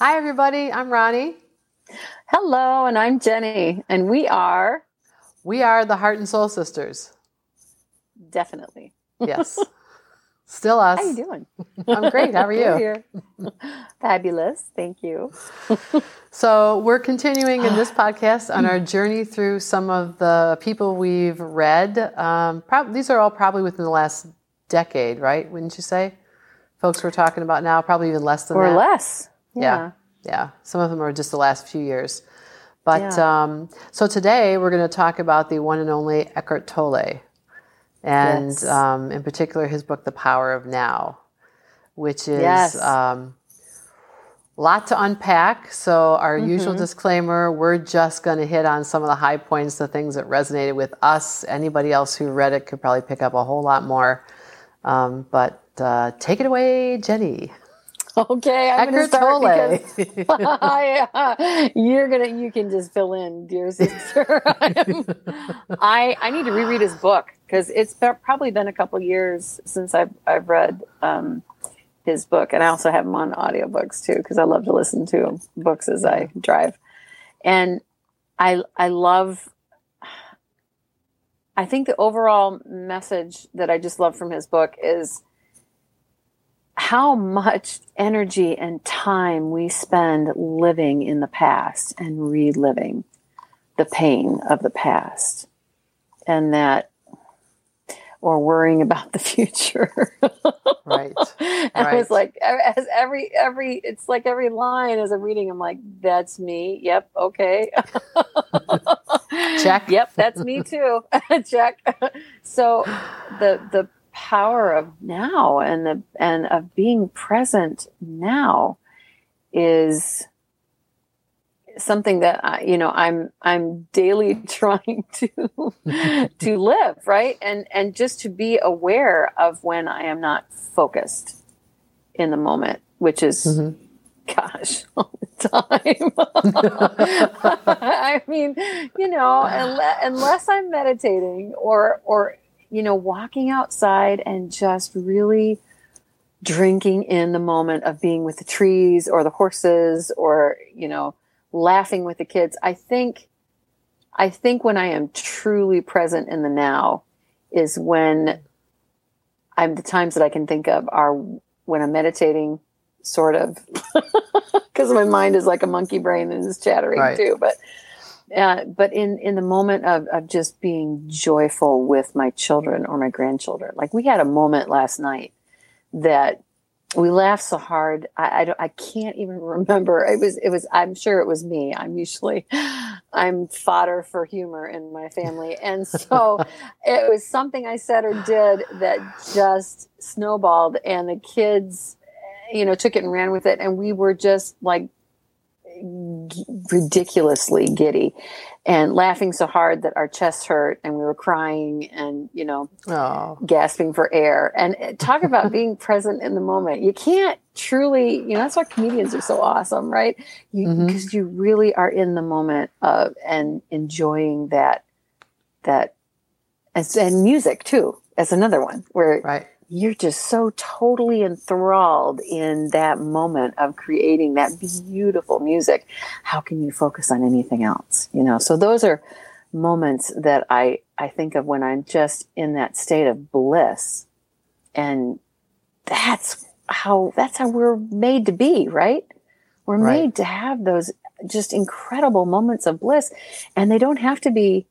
Hi, everybody. I'm Ronni. Hello, and I'm Jennie, and we are We are the Heart and Soul Sisters. definitely. Yes. Still us. How you doing? I'm great. How are you? here. Fabulous. Thank you. So, we're continuing in this podcast on our journey through some of the people we've read. Um, prob- these are all probably within the last decade, right? Wouldn't you say? Folks we're talking about now, probably even less than Or that. less. Yeah. Yeah. Some of them are just the last few years. But Yeah. um, so today we're going to talk about the one and only Eckhart Tolle. And Yes. um, in particular, his book, The Power of Now, which is Yes. um, a lot to unpack. So, our usual Mm-hmm. disclaimer we're just going to hit on some of the high points, the things that resonated with us. Anybody else who read it could probably pick up a whole lot more. Um, but uh, take it away, Jennie. Okay, I'm going to Eckhart start Tolle. because I, you're gonna. You can just fill in, dear sister. I, am- I I need to reread his book because it's probably been a couple years since I've I've read um, his book, and I also have him on audiobooks too because I love to listen to books as I drive, and I I love. I think the overall message that I just love from his book is how much energy and time we spend living in the past and reliving the pain of the past. And that or worrying about the future. Right. and i was like as every every it's like every line as i'm reading i'm like that's me. Yep okay. Check. yep that's me too. Check. So the the power of now and the and of being present now is something that I, you know I'm I'm daily trying to to live right and and just to be aware of when I am not focused in the moment which is Mhm. gosh all the time I mean you know unless, unless I'm meditating or or you know walking outside and just really drinking in the moment of being with the trees or the horses or you know laughing with the kids i think i think when i am truly present in the now is when i'm the times that i can think of are when i'm meditating sort of because my mind is like a monkey brain and is chattering Right. too but uh, but in in the moment of, of just being joyful with my children or my grandchildren like we had a moment last night that we laughed so hard I, I, don't, I can't even remember. It was it was i'm sure it was me. I'm usually i'm fodder for humor in my family. And so it was something i said or did that just snowballed and the kids you know took it and ran with it. And we were just like g- ridiculously giddy and laughing so hard that our chests hurt and we were crying and you know Oh, gasping for air. And uh, talk about being present in the moment. You can't truly you know that's why comedians are so awesome right? You because you really are in the moment of and enjoying that that and, and music too as another one where right. You're just so totally enthralled in that moment of creating that beautiful music. How can you focus on anything else you know? So those are moments that i i think of when i'm just in that state of bliss. And that's how that's how we're made to be right? We're Right. made to have those just incredible moments of bliss. And they don't have to be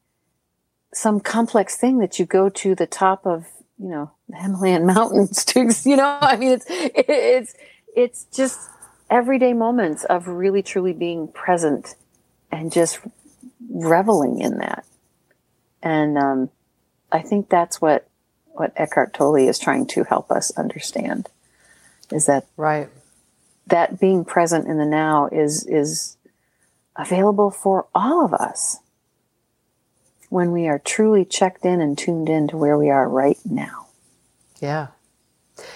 some complex thing that you go to the top of you know the himalayan mountains to you know i mean it's it's it's just everyday moments of really truly being present and just reveling in that and um, i think that's what what eckhart tolle is trying to help us understand is that Right. that being present in the now is is available for all of us when we are truly checked in and tuned in to where we are right now. Yeah.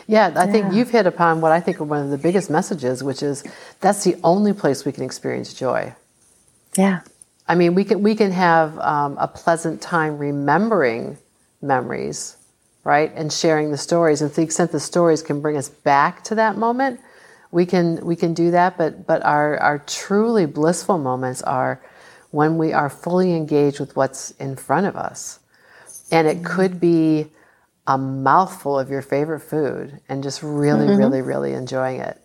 Yeah, I think you've hit upon what I think are one of the biggest messages, which is that's the only place we can experience joy. Yeah. I mean, we can we can have um, a pleasant time remembering memories, right, and sharing the stories. And to the extent the stories can bring us back to that moment, we can we can do that. But but our our truly blissful moments are when we are fully engaged with what's in front of us, and it could be a mouthful of your favorite food and just really, mm-hmm. really, really enjoying it.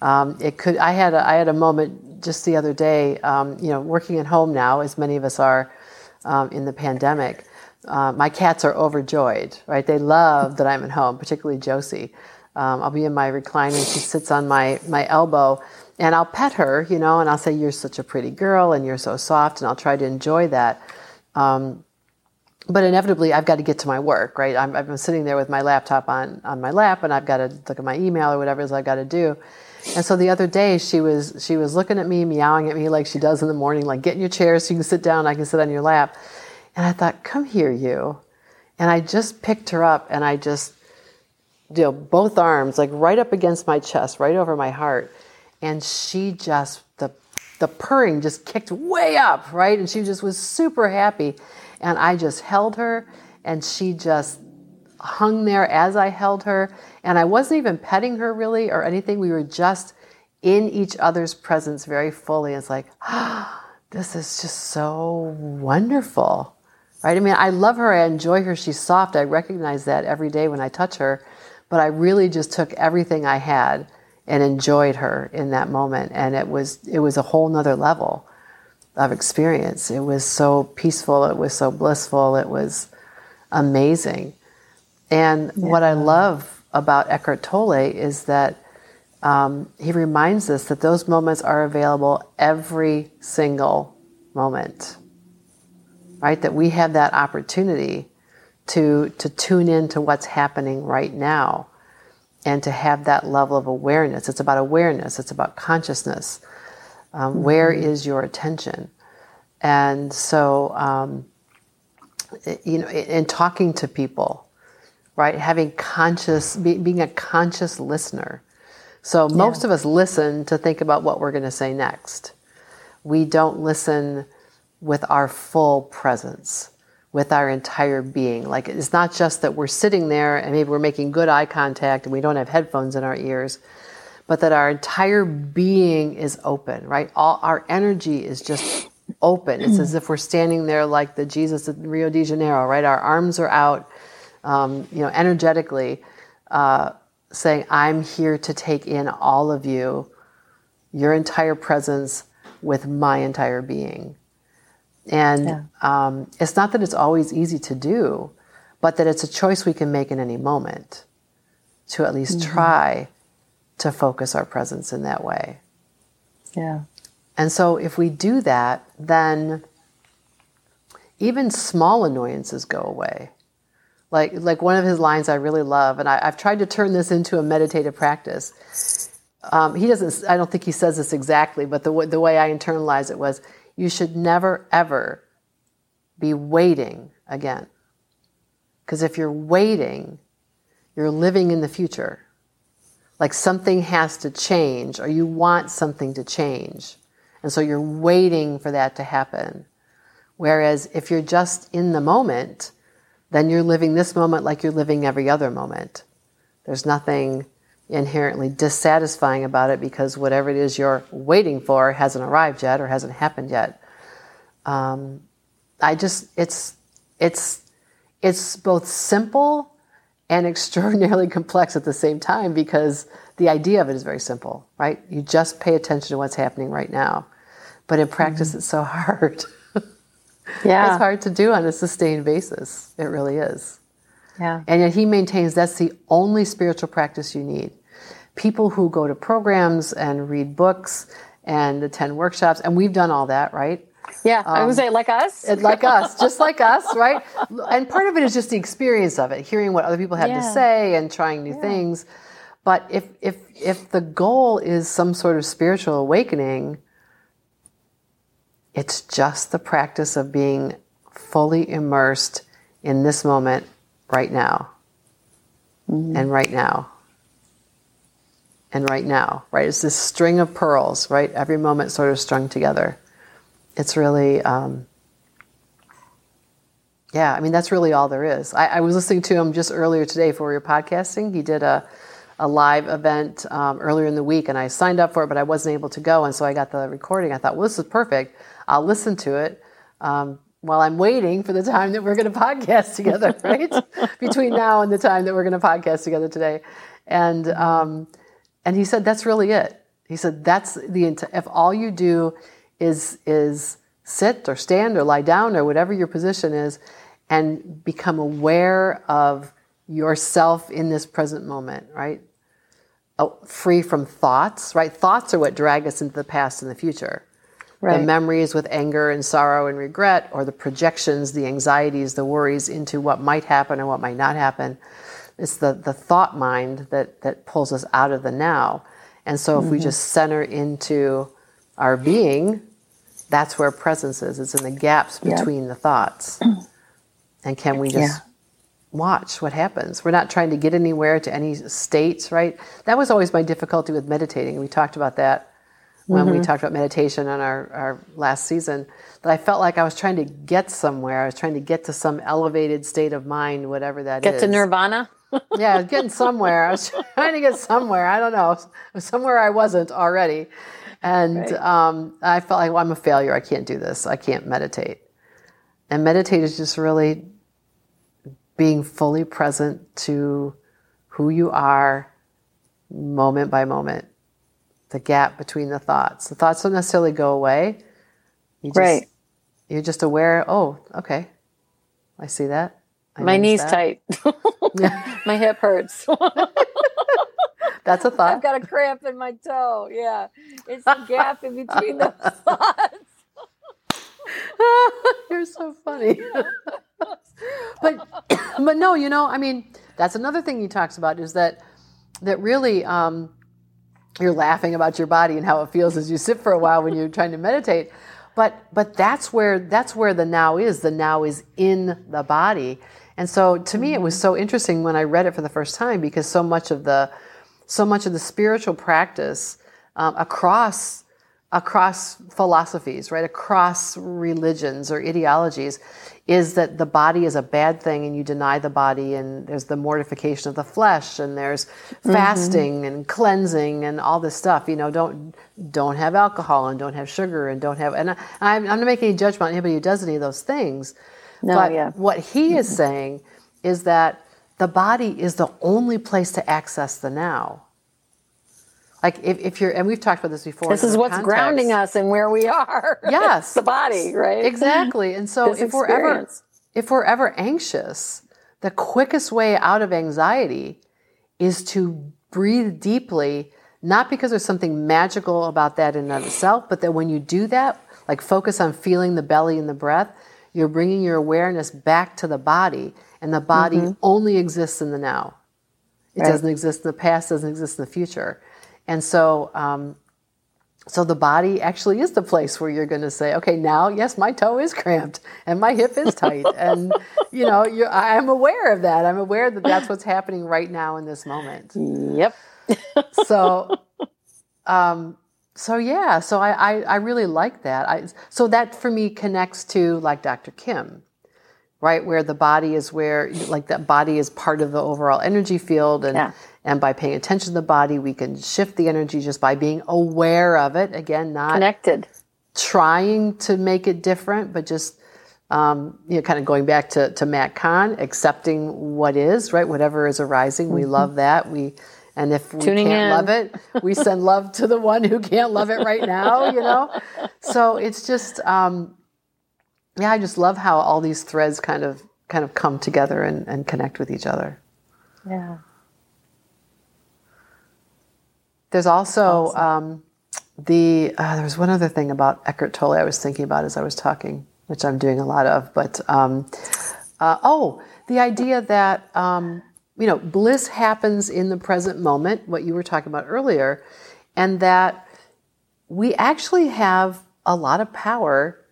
Um, it could. I had a, I had a moment just the other day. Um, you know, working at home now, as many of us are um, in the pandemic. Uh, my cats are overjoyed. Right, they love that I'm at home, particularly Josie. Um, I'll be in my recliner, and she sits on my my elbow, and I'll pet her, you know, and I'll say, "You're such a pretty girl, and you're so soft," and I'll try to enjoy that. Um, but inevitably I've got to get to my work, right? I'm, I'm sitting there with my laptop on, on my lap and I've got to look at my email or whatever it is I've got to do. And so the other day she was, she was looking at me, meowing at me like she does in the morning, like get in your chair so you can sit down, I can sit on your lap. And I thought, come here, you. And I just picked her up and I just, you know, both arms like right up against my chest, right over my heart. And she just, the, the purring just kicked way up, right? And she just was super happy. And I just held her, and she just hung there as I held her. And I wasn't even petting her really or anything. We were just in each other's presence very fully. It's like, oh, this is just so wonderful. Right? I mean, I love her. I enjoy her. She's soft. I recognize that every day when I touch her. But I really just took everything I had and enjoyed her in that moment. And it was it was a whole nother level of experience. It was so peaceful, it was so blissful, it was amazing. And yeah. what I love about Eckhart Tolle is that um, he reminds us that those moments are available every single moment, right? That we have that opportunity to, to tune in to what's happening right now and to have that level of awareness. It's about awareness, it's about consciousness. Um, mm-hmm. where is your attention? And so, um, you know, in talking to people, right, having conscious, be, being a conscious listener. So most yeah. of us listen to think about what we're going to say next. We don't listen with our full presence, with our entire being. Like it's not just that we're sitting there and maybe we're making good eye contact and we don't have headphones in our ears but that our entire being is open, right? All our energy is just open. It's as if we're standing there like the Jesus at Rio de Janeiro, right? Our arms are out, um, you know, energetically, uh, saying, "I'm here to take in all of you, your entire presence, with my entire being." And yeah. um, it's not that it's always easy to do, but that it's a choice we can make in any moment to at least mm-hmm. try to focus our presence in that way. Yeah. And so if we do that, then even small annoyances go away. Like, like one of his lines I really love, and I, have tried to turn this into a meditative practice. Um, he doesn't, I don't think he says this exactly, but the, the way I internalized it was you should never, ever be waiting again. Because if you're waiting, you're living in the future like something has to change or you want something to change. And so you're waiting for that to happen. Whereas if you're just in the moment, then you're living this moment like you're living every other moment. There's nothing inherently dissatisfying about it because whatever it is you're waiting for hasn't arrived yet or hasn't happened yet. Um, I just, it's, it's, it's both simple and extraordinarily complex at the same time because the idea of it is very simple, right? You just pay attention to what's happening right now. But in practice, mm-hmm. it's so hard. yeah. It's hard to do on a sustained basis. It really is. Yeah. And yet he maintains that's the only spiritual practice you need. People who go to programs and read books and attend workshops, and we've done all that, right? Yeah, um, I would um, say like us. like us, just like us, right? And part of it is just the experience of it, hearing what other people have yeah. to say and trying new yeah. things. But if if if the goal is some sort of spiritual awakening, it's just the practice of being fully immersed in this moment right now. Mm-hmm. And right now. And right now, right? It's this string of pearls, right? Every moment sort of strung together. It's really, um, yeah, I mean, that's really all there is. I, I, was listening to him just earlier today for your podcasting. He did a, a live event um, earlier in the week, and I signed up for it, but I wasn't able to go. And so I got the recording. I thought, well, this is perfect. I'll listen to it um, while I'm waiting for the time that we're going to podcast together, right? Between now and the time that we're going to podcast together today. And, um, and he said, that's really it. He said, that's the, if all you do is, is sit or stand or lie down or whatever your position is and become aware of yourself in this present moment, right? Oh, free from thoughts, right? Thoughts are what drag us into the past and the future. Right. The memories with anger and sorrow and regret, or the projections, the anxieties, the worries into what might happen or what might not happen. It's the, the thought mind that, that pulls us out of the now. And so if mm-hmm. we just center into our being, that's where presence is. It's in the gaps between yep. the thoughts. And can we just yeah. watch what happens? We're not trying to get anywhere to any states, right? That was always my difficulty with meditating. We talked about that when mm-hmm. we talked about meditation on our, our last season. That I felt like I was trying to get somewhere. I was trying to get to some elevated state of mind, whatever that get is. to nirvana? Yeah, I was getting somewhere. I was trying to get somewhere. I don't know. Somewhere I wasn't already. And right. um, I felt like, well, I'm a failure. I can't do this. I can't meditate. And meditate is just really being fully present to who you are moment by moment. The gap between the thoughts. The thoughts don't necessarily go away. You just, right. You're just aware, oh, okay. I see that. I My knee's that. tight. my hip hurts. That's a thought. I've got a cramp in my toe. Yeah. It's the gap in between the thoughts. You're so funny. but but no, you know, I mean, that's another thing he talks about is that that really um, you're laughing about your body and how it feels as you sit for a while when you're trying to meditate. But but that's where that's where the now is. The now is in the body. And so to me it was so interesting when I read it for the first time because so much of the so much of the spiritual practice um, across across philosophies, right, across religions or ideologies, is that the body is a bad thing and you deny the body, and there's the mortification of the flesh, and there's mm-hmm. fasting and cleansing and all this stuff. You know, don't don't have alcohol and don't have sugar and don't have. And I, I'm, I'm not making any judgment on anybody who does any of those things. No, but yeah. what he is saying is that the body is the only place to access the now like if, if you're and we've talked about this before this is what's context. grounding us and where we are yes the body right exactly and so this if experience. we're ever if we're ever anxious the quickest way out of anxiety is to breathe deeply not because there's something magical about that in and of itself but that when you do that like focus on feeling the belly and the breath you're bringing your awareness back to the body and the body mm-hmm. only exists in the now it right. doesn't exist in the past doesn't exist in the future and so, um, so the body actually is the place where you're going to say, okay, now, yes, my toe is cramped and my hip is tight, and you know, I'm aware of that. I'm aware that that's what's happening right now in this moment. Yep. so, um, so yeah, so I, I, I really like that. I, so that for me connects to like Dr. Kim, right, where the body is where like that body is part of the overall energy field, and yeah and by paying attention to the body, we can shift the energy just by being aware of it. Again, not connected, trying to make it different, but just um, you know, kind of going back to, to Matt Kahn, accepting what is, right? Whatever is arising, we mm-hmm. love that. We and if we Tuning can't in. love it, we send love to the one who can't love it right now, you know? So it's just um, yeah, I just love how all these threads kind of kind of come together and, and connect with each other. Yeah. There's also awesome. um, the uh, there was one other thing about Eckhart Tolle I was thinking about as I was talking, which I'm doing a lot of. But um, uh, oh, the idea that um, you know bliss happens in the present moment, what you were talking about earlier, and that we actually have a lot of power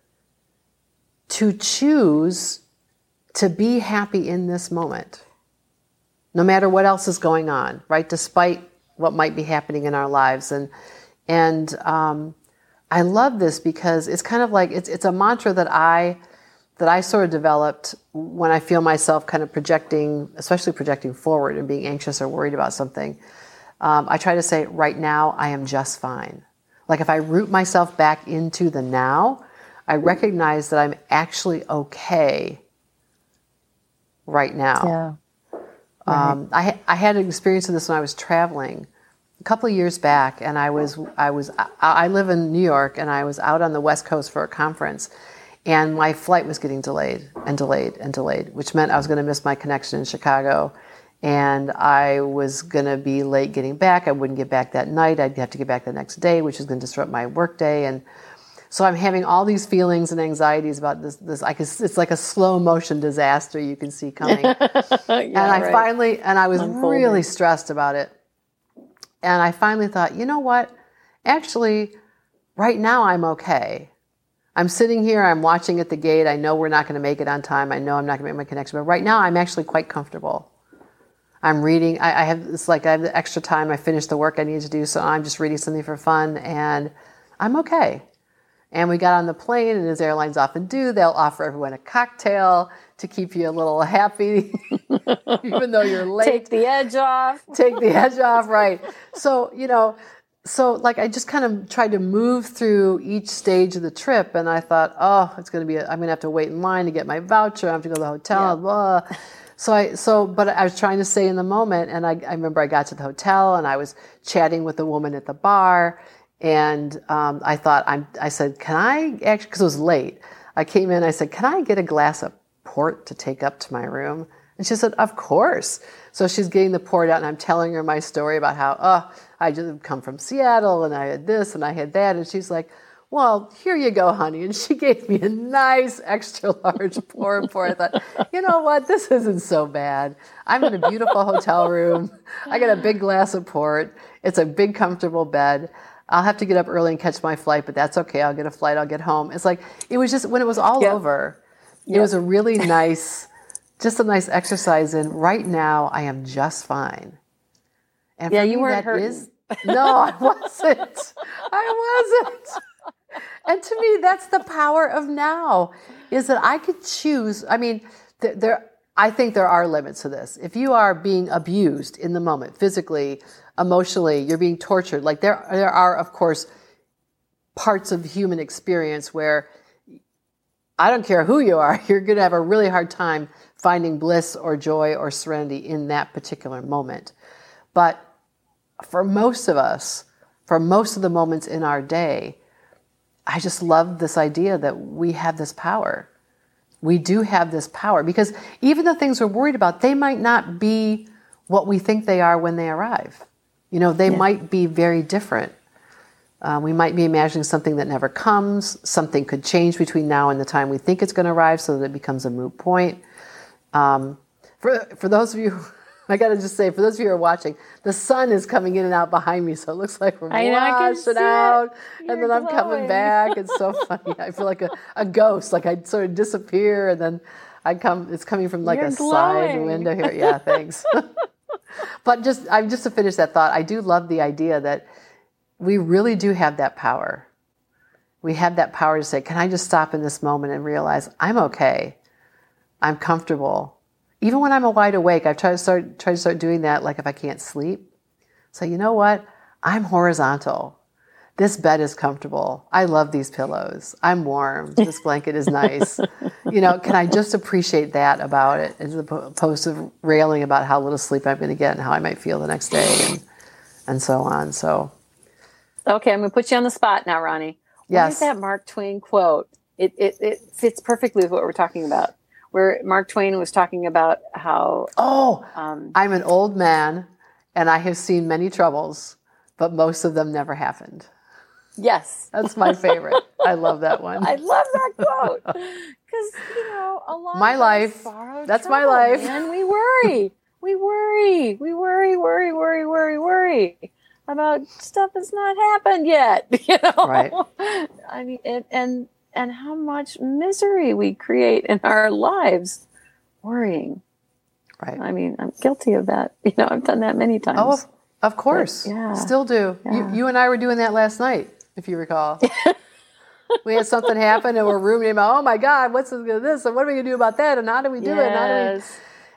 to choose to be happy in this moment, no matter what else is going on, right? Despite what might be happening in our lives. And and um, I love this because it's kind of like it's it's a mantra that I that I sort of developed when I feel myself kind of projecting, especially projecting forward and being anxious or worried about something. Um, I try to say, right now, I am just fine. Like if I root myself back into the now, I recognize that I'm actually okay right now. Yeah. Right. Um, I, I had an experience of this when I was traveling a couple of years back, and I was I was I, I live in New York, and I was out on the West Coast for a conference, and my flight was getting delayed and delayed and delayed, which meant I was going to miss my connection in Chicago, and I was going to be late getting back. I wouldn't get back that night. I'd have to get back the next day, which is going to disrupt my workday, and so I'm having all these feelings and anxieties about this. This I can, it's like a slow motion disaster you can see coming. yeah, and I right. finally, and I was Unfolding. really stressed about it. And I finally thought, you know what? Actually, right now I'm okay. I'm sitting here, I'm watching at the gate. I know we're not going to make it on time. I know I'm not going to make my connection, but right now I'm actually quite comfortable. I'm reading. I, I have it's like I have the extra time. I finished the work I need to do, so I'm just reading something for fun, and I'm okay. And we got on the plane, and as airlines often do, they'll offer everyone a cocktail to keep you a little happy, even though you're late. Take the edge off. Take the edge off, right. So, you know, so like I just kind of tried to move through each stage of the trip, and I thought, oh, it's going to be, i am going to have to wait in line to get my voucher. I have to go to the hotel, yeah. blah. So I, so, but I was trying to stay in the moment, and I, I remember I got to the hotel, and I was chatting with the woman at the bar, and um, I thought, I'm, I said, can I actually, because it was late, I came in, I said, can I get a glass of port to take up to my room? And she said, of course. So she's getting the port out, and I'm telling her my story about how, oh, I just come from Seattle, and I had this, and I had that. And she's like, well, here you go, honey. And she gave me a nice extra large pour and pour. I thought, you know what? This isn't so bad. I'm in a beautiful hotel room. I got a big glass of port. It's a big, comfortable bed. I'll have to get up early and catch my flight, but that's okay. I'll get a flight. I'll get home. It's like it was just when it was all yep. over. Yep. It was a really nice, just a nice exercise in. Right now, I am just fine. And yeah, you weren't hurt. No, I wasn't. I wasn't. And to me, that's the power of now. Is that I could choose. I mean, there. I think there are limits to this. If you are being abused in the moment, physically, emotionally, you're being tortured. Like there, there are, of course, parts of human experience where I don't care who you are, you're going to have a really hard time finding bliss or joy or serenity in that particular moment. But for most of us, for most of the moments in our day, I just love this idea that we have this power. We do have this power because even the things we're worried about, they might not be what we think they are when they arrive. You know, they yeah. might be very different. Uh, we might be imagining something that never comes. Something could change between now and the time we think it's going to arrive, so that it becomes a moot point. Um, for for those of you, I got to just say, for those of you who are watching, the sun is coming in and out behind me, so it looks like we're I washing out, and then I'm coming back. It's so funny. I feel like a, a ghost, like I sort of disappear, and then I come. It's coming from like You're a glowing. side window here. Yeah, thanks. but just I'm just to finish that thought, I do love the idea that we really do have that power. We have that power to say, can I just stop in this moment and realize I'm okay. I'm comfortable. Even when I'm wide awake, I've tried to start try to start doing that like if I can't sleep. So you know what? I'm horizontal this bed is comfortable. I love these pillows. I'm warm. This blanket is nice. you know, can I just appreciate that about it as opposed to railing about how little sleep I'm going to get and how I might feel the next day and, and so on. So, okay, I'm going to put you on the spot now, Ronni. Yes. What is that Mark Twain quote? It, it, it fits perfectly with what we're talking about. Where Mark Twain was talking about how. Oh, um, I'm an old man and I have seen many troubles, but most of them never happened. Yes. That's my favorite. I love that one. I love that quote. Because, you know, a lot my life. That's trouble, my life. And we worry. we worry. We worry, worry, worry, worry, worry about stuff that's not happened yet. You know? Right. I mean, and, and, and how much misery we create in our lives worrying. Right. I mean, I'm guilty of that. You know, I've done that many times. Oh, Of course. But, yeah. Still do. Yeah. You, you and I were doing that last night, if you recall. we had something happen and we're ruminating about, oh my God, what's this? And what are we going to do about that? And how do we do it? And, how do we...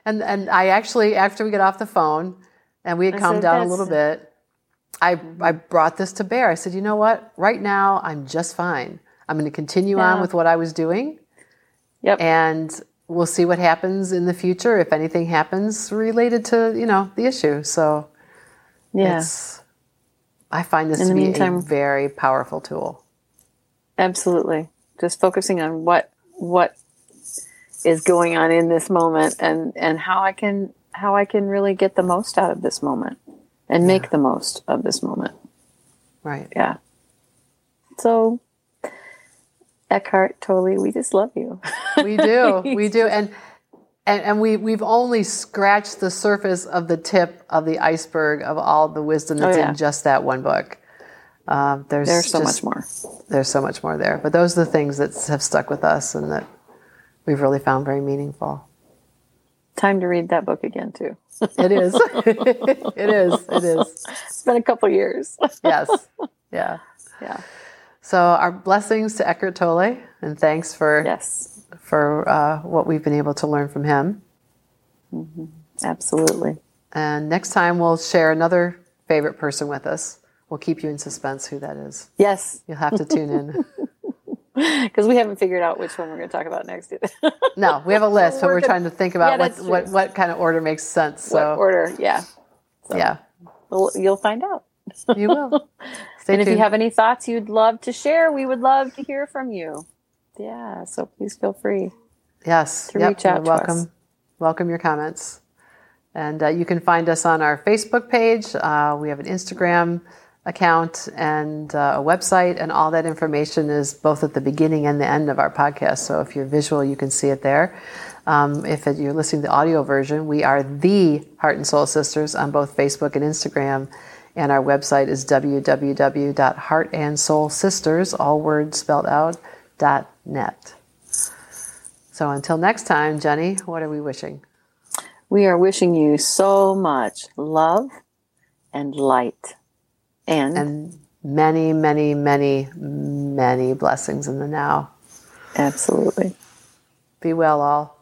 And, and I actually, after we got off the phone and we had I calmed said, down a little bit, I, I mm-hmm. brought this to bear. I said, you know what? Right now, I'm just fine. I'm going to continue on with what I was doing Yep. and we'll see what happens in the future if anything happens related to, you know, the issue. So yeah. I find this In to be a very powerful tool. Absolutely. Just focusing on what what is going on in this moment and and how I can how I can really get the most out of this moment and make the most of this moment. Right. Yeah. So Eckhart Tolle, we just love you. We do. we do. And and, and we, we've only scratched the surface of the tip of the iceberg of all the wisdom that's Oh, yeah. in just that one book. Um, there's There's so just- much more. There's so much more there. But those are the things that have stuck with us and that we've really found very meaningful. Time to read that book again too. It is. it is. It is. It's been a couple years. Yes. Yeah. yeah. So our blessings to Eckhart Tolle, and thanks for Yes. for uh, what we've been able to learn from him. Absolutely. And next time we'll share another favorite person with us. We'll keep you in suspense who that is. Yes. You'll have to tune in. Because we haven't figured out which one we're going to talk about next either. No, we have a list, but we're working- trying to think about Yeah, what, what what kind of order makes sense. what So order? Yeah. yeah, Well, you'll find out. you will. Stay and if you have any thoughts you'd love to share, we would love to hear from you. Yeah, so please feel free. yes, to yep, reach out welcome. us. Welcome your comments. And uh, you can find us on our Facebook page. Uh, we have an Instagram account and uh, a website, and all that information is both at the beginning and the end of our podcast. So if you're visual, you can see it there. Um, if it, you're listening to the audio version, we are the Heart and Soul Sisters on both Facebook and Instagram. And our website is www.heartandsoulsisters, all words spelled out, dot net. So until next time, Jennie, what are we wishing? We are wishing you so much love and light and, And many, many, many, many blessings in the now. absolutely. Be well, all.